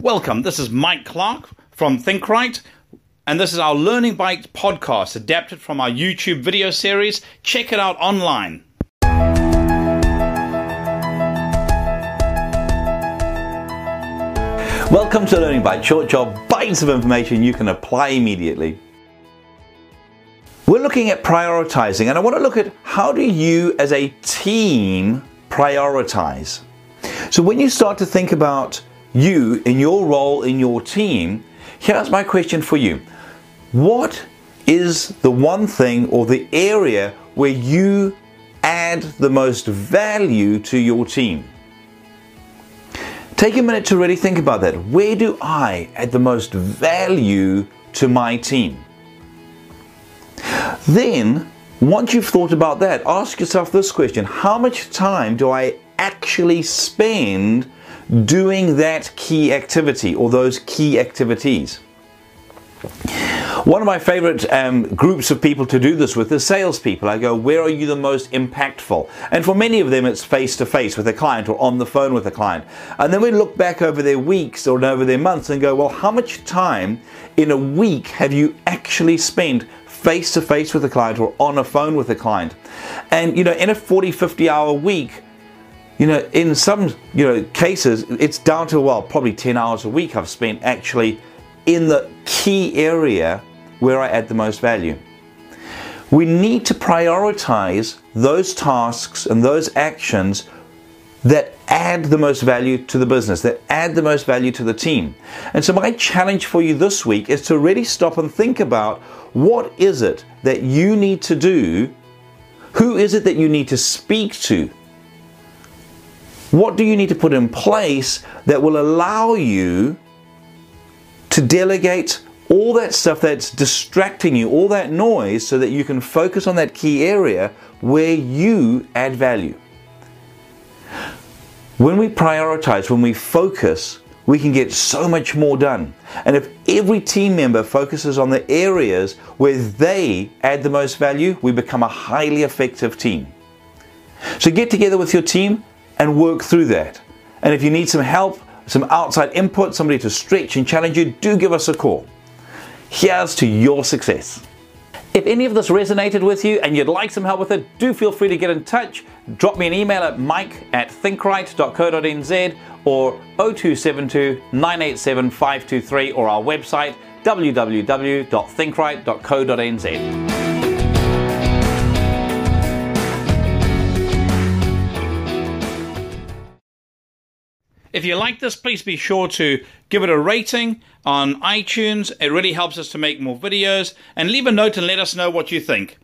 Welcome. This is Mike Clark from ThinkRight, and this is our Learning Bite podcast adapted from our YouTube video series. Check it out online. Welcome to Learning Bite, short job bites of information you can apply immediately. We're looking at prioritizing, and I want to look at how do you as a team prioritize. So when you start to think about you in your role in your team, here's my question for you. What is the one thing or the area where you add the most value to your team? Take a minute to really think about that. Where do I add the most value to my team? Then, once you've thought about that, ask yourself this question How much time do I actually spend doing that key activity or those key activities? One of my favorite um, groups of people to do this with is salespeople. I go, where are you the most impactful? And for many of them, it's face to face with a client or on the phone with a client. And then we look back over their weeks or over their months and go, well, how much time in a week have you actually spent face to face with a client or on a phone with a client? And, you know, in a 40, 50 hour week, you know, in some, you know, cases, it's down to, well, probably 10 hours a week I've spent actually in the key area where I add the most value. We need to prioritize those tasks and those actions that add the most value to the business, that add the most value to the team. And so, my challenge for you this week is to really stop and think about what is it that you need to do? Who is it that you need to speak to? What do you need to put in place that will allow you to delegate all that stuff that's distracting you, all that noise, so that you can focus on that key area where you add value. When we prioritize, when we focus, we can get so much more done. And if every team member focuses on the areas where they add the most value, we become a highly effective team. So get together with your team and work through that. And if you need some help, some outside input, somebody to stretch and challenge you, do give us a call. Here's to your success. If any of this resonated with you and you'd like some help with it, do feel free to get in touch. Drop me an email at mike at thinkright.co.nz or 0272 987 523 or our website www.thinkright.co.nz. If you like this, please be sure to give it a rating on iTunes. It really helps us to make more videos. And leave a note and let us know what you think.